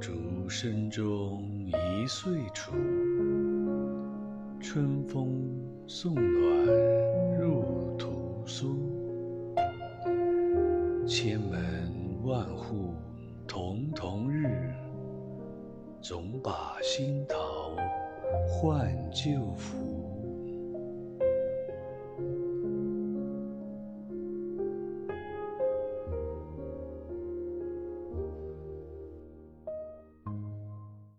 竹声中，一岁除。春风送暖入屠苏。千门万户瞳瞳日，总把新桃换旧符。